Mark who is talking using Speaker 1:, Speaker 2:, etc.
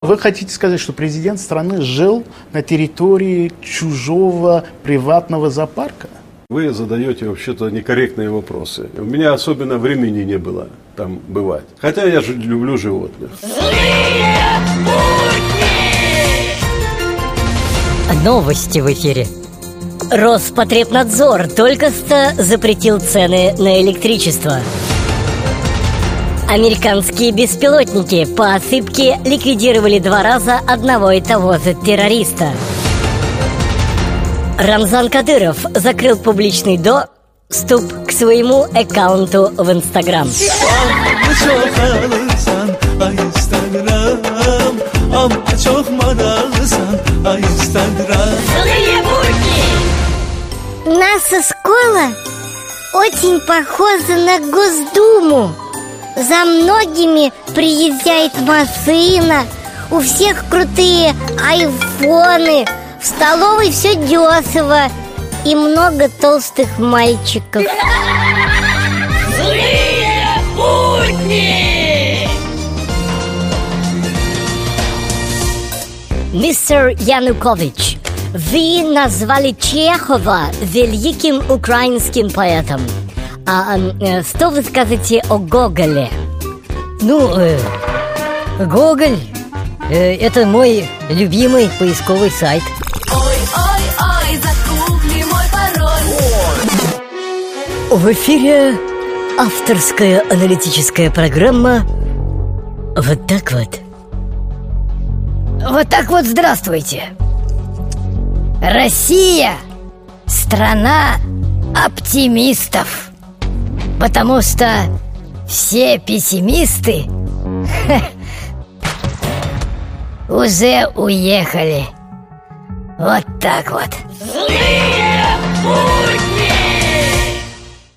Speaker 1: Вы хотите сказать, что президент страны жил на территории чужого приватного зоопарка?
Speaker 2: Вы задаете вообще-то некорректные вопросы. У меня особенно времени не было там бывать. Хотя я же люблю животных.
Speaker 3: Новости в эфире. Роспотребнадзор только что запретил цены на электричество. Американские беспилотники по ошибке ликвидировали два раза одного и того же террориста. Рамзан Кадыров закрыл публичный до Ступ к своему аккаунту в Инстаграм.
Speaker 4: Наша школа очень похожа на Госдуму. За многими приезжает машина, у всех крутые айфоны, в столовой все дешево и много толстых мальчиков.
Speaker 3: Злые будни! Мистер Янукович, вы назвали Чехова великим украинским поэтом. А э, что вы скажете о Гоголе?
Speaker 5: Ну, э, Гоголь э, это мой любимый поисковый сайт.
Speaker 6: Ой-ой-ой, загугли мой пароль.
Speaker 5: В эфире авторская аналитическая программа «Вот так вот».
Speaker 7: Вот так вот здравствуйте. Россия – страна оптимистов. Потому что все пессимисты уже уехали. Вот так вот.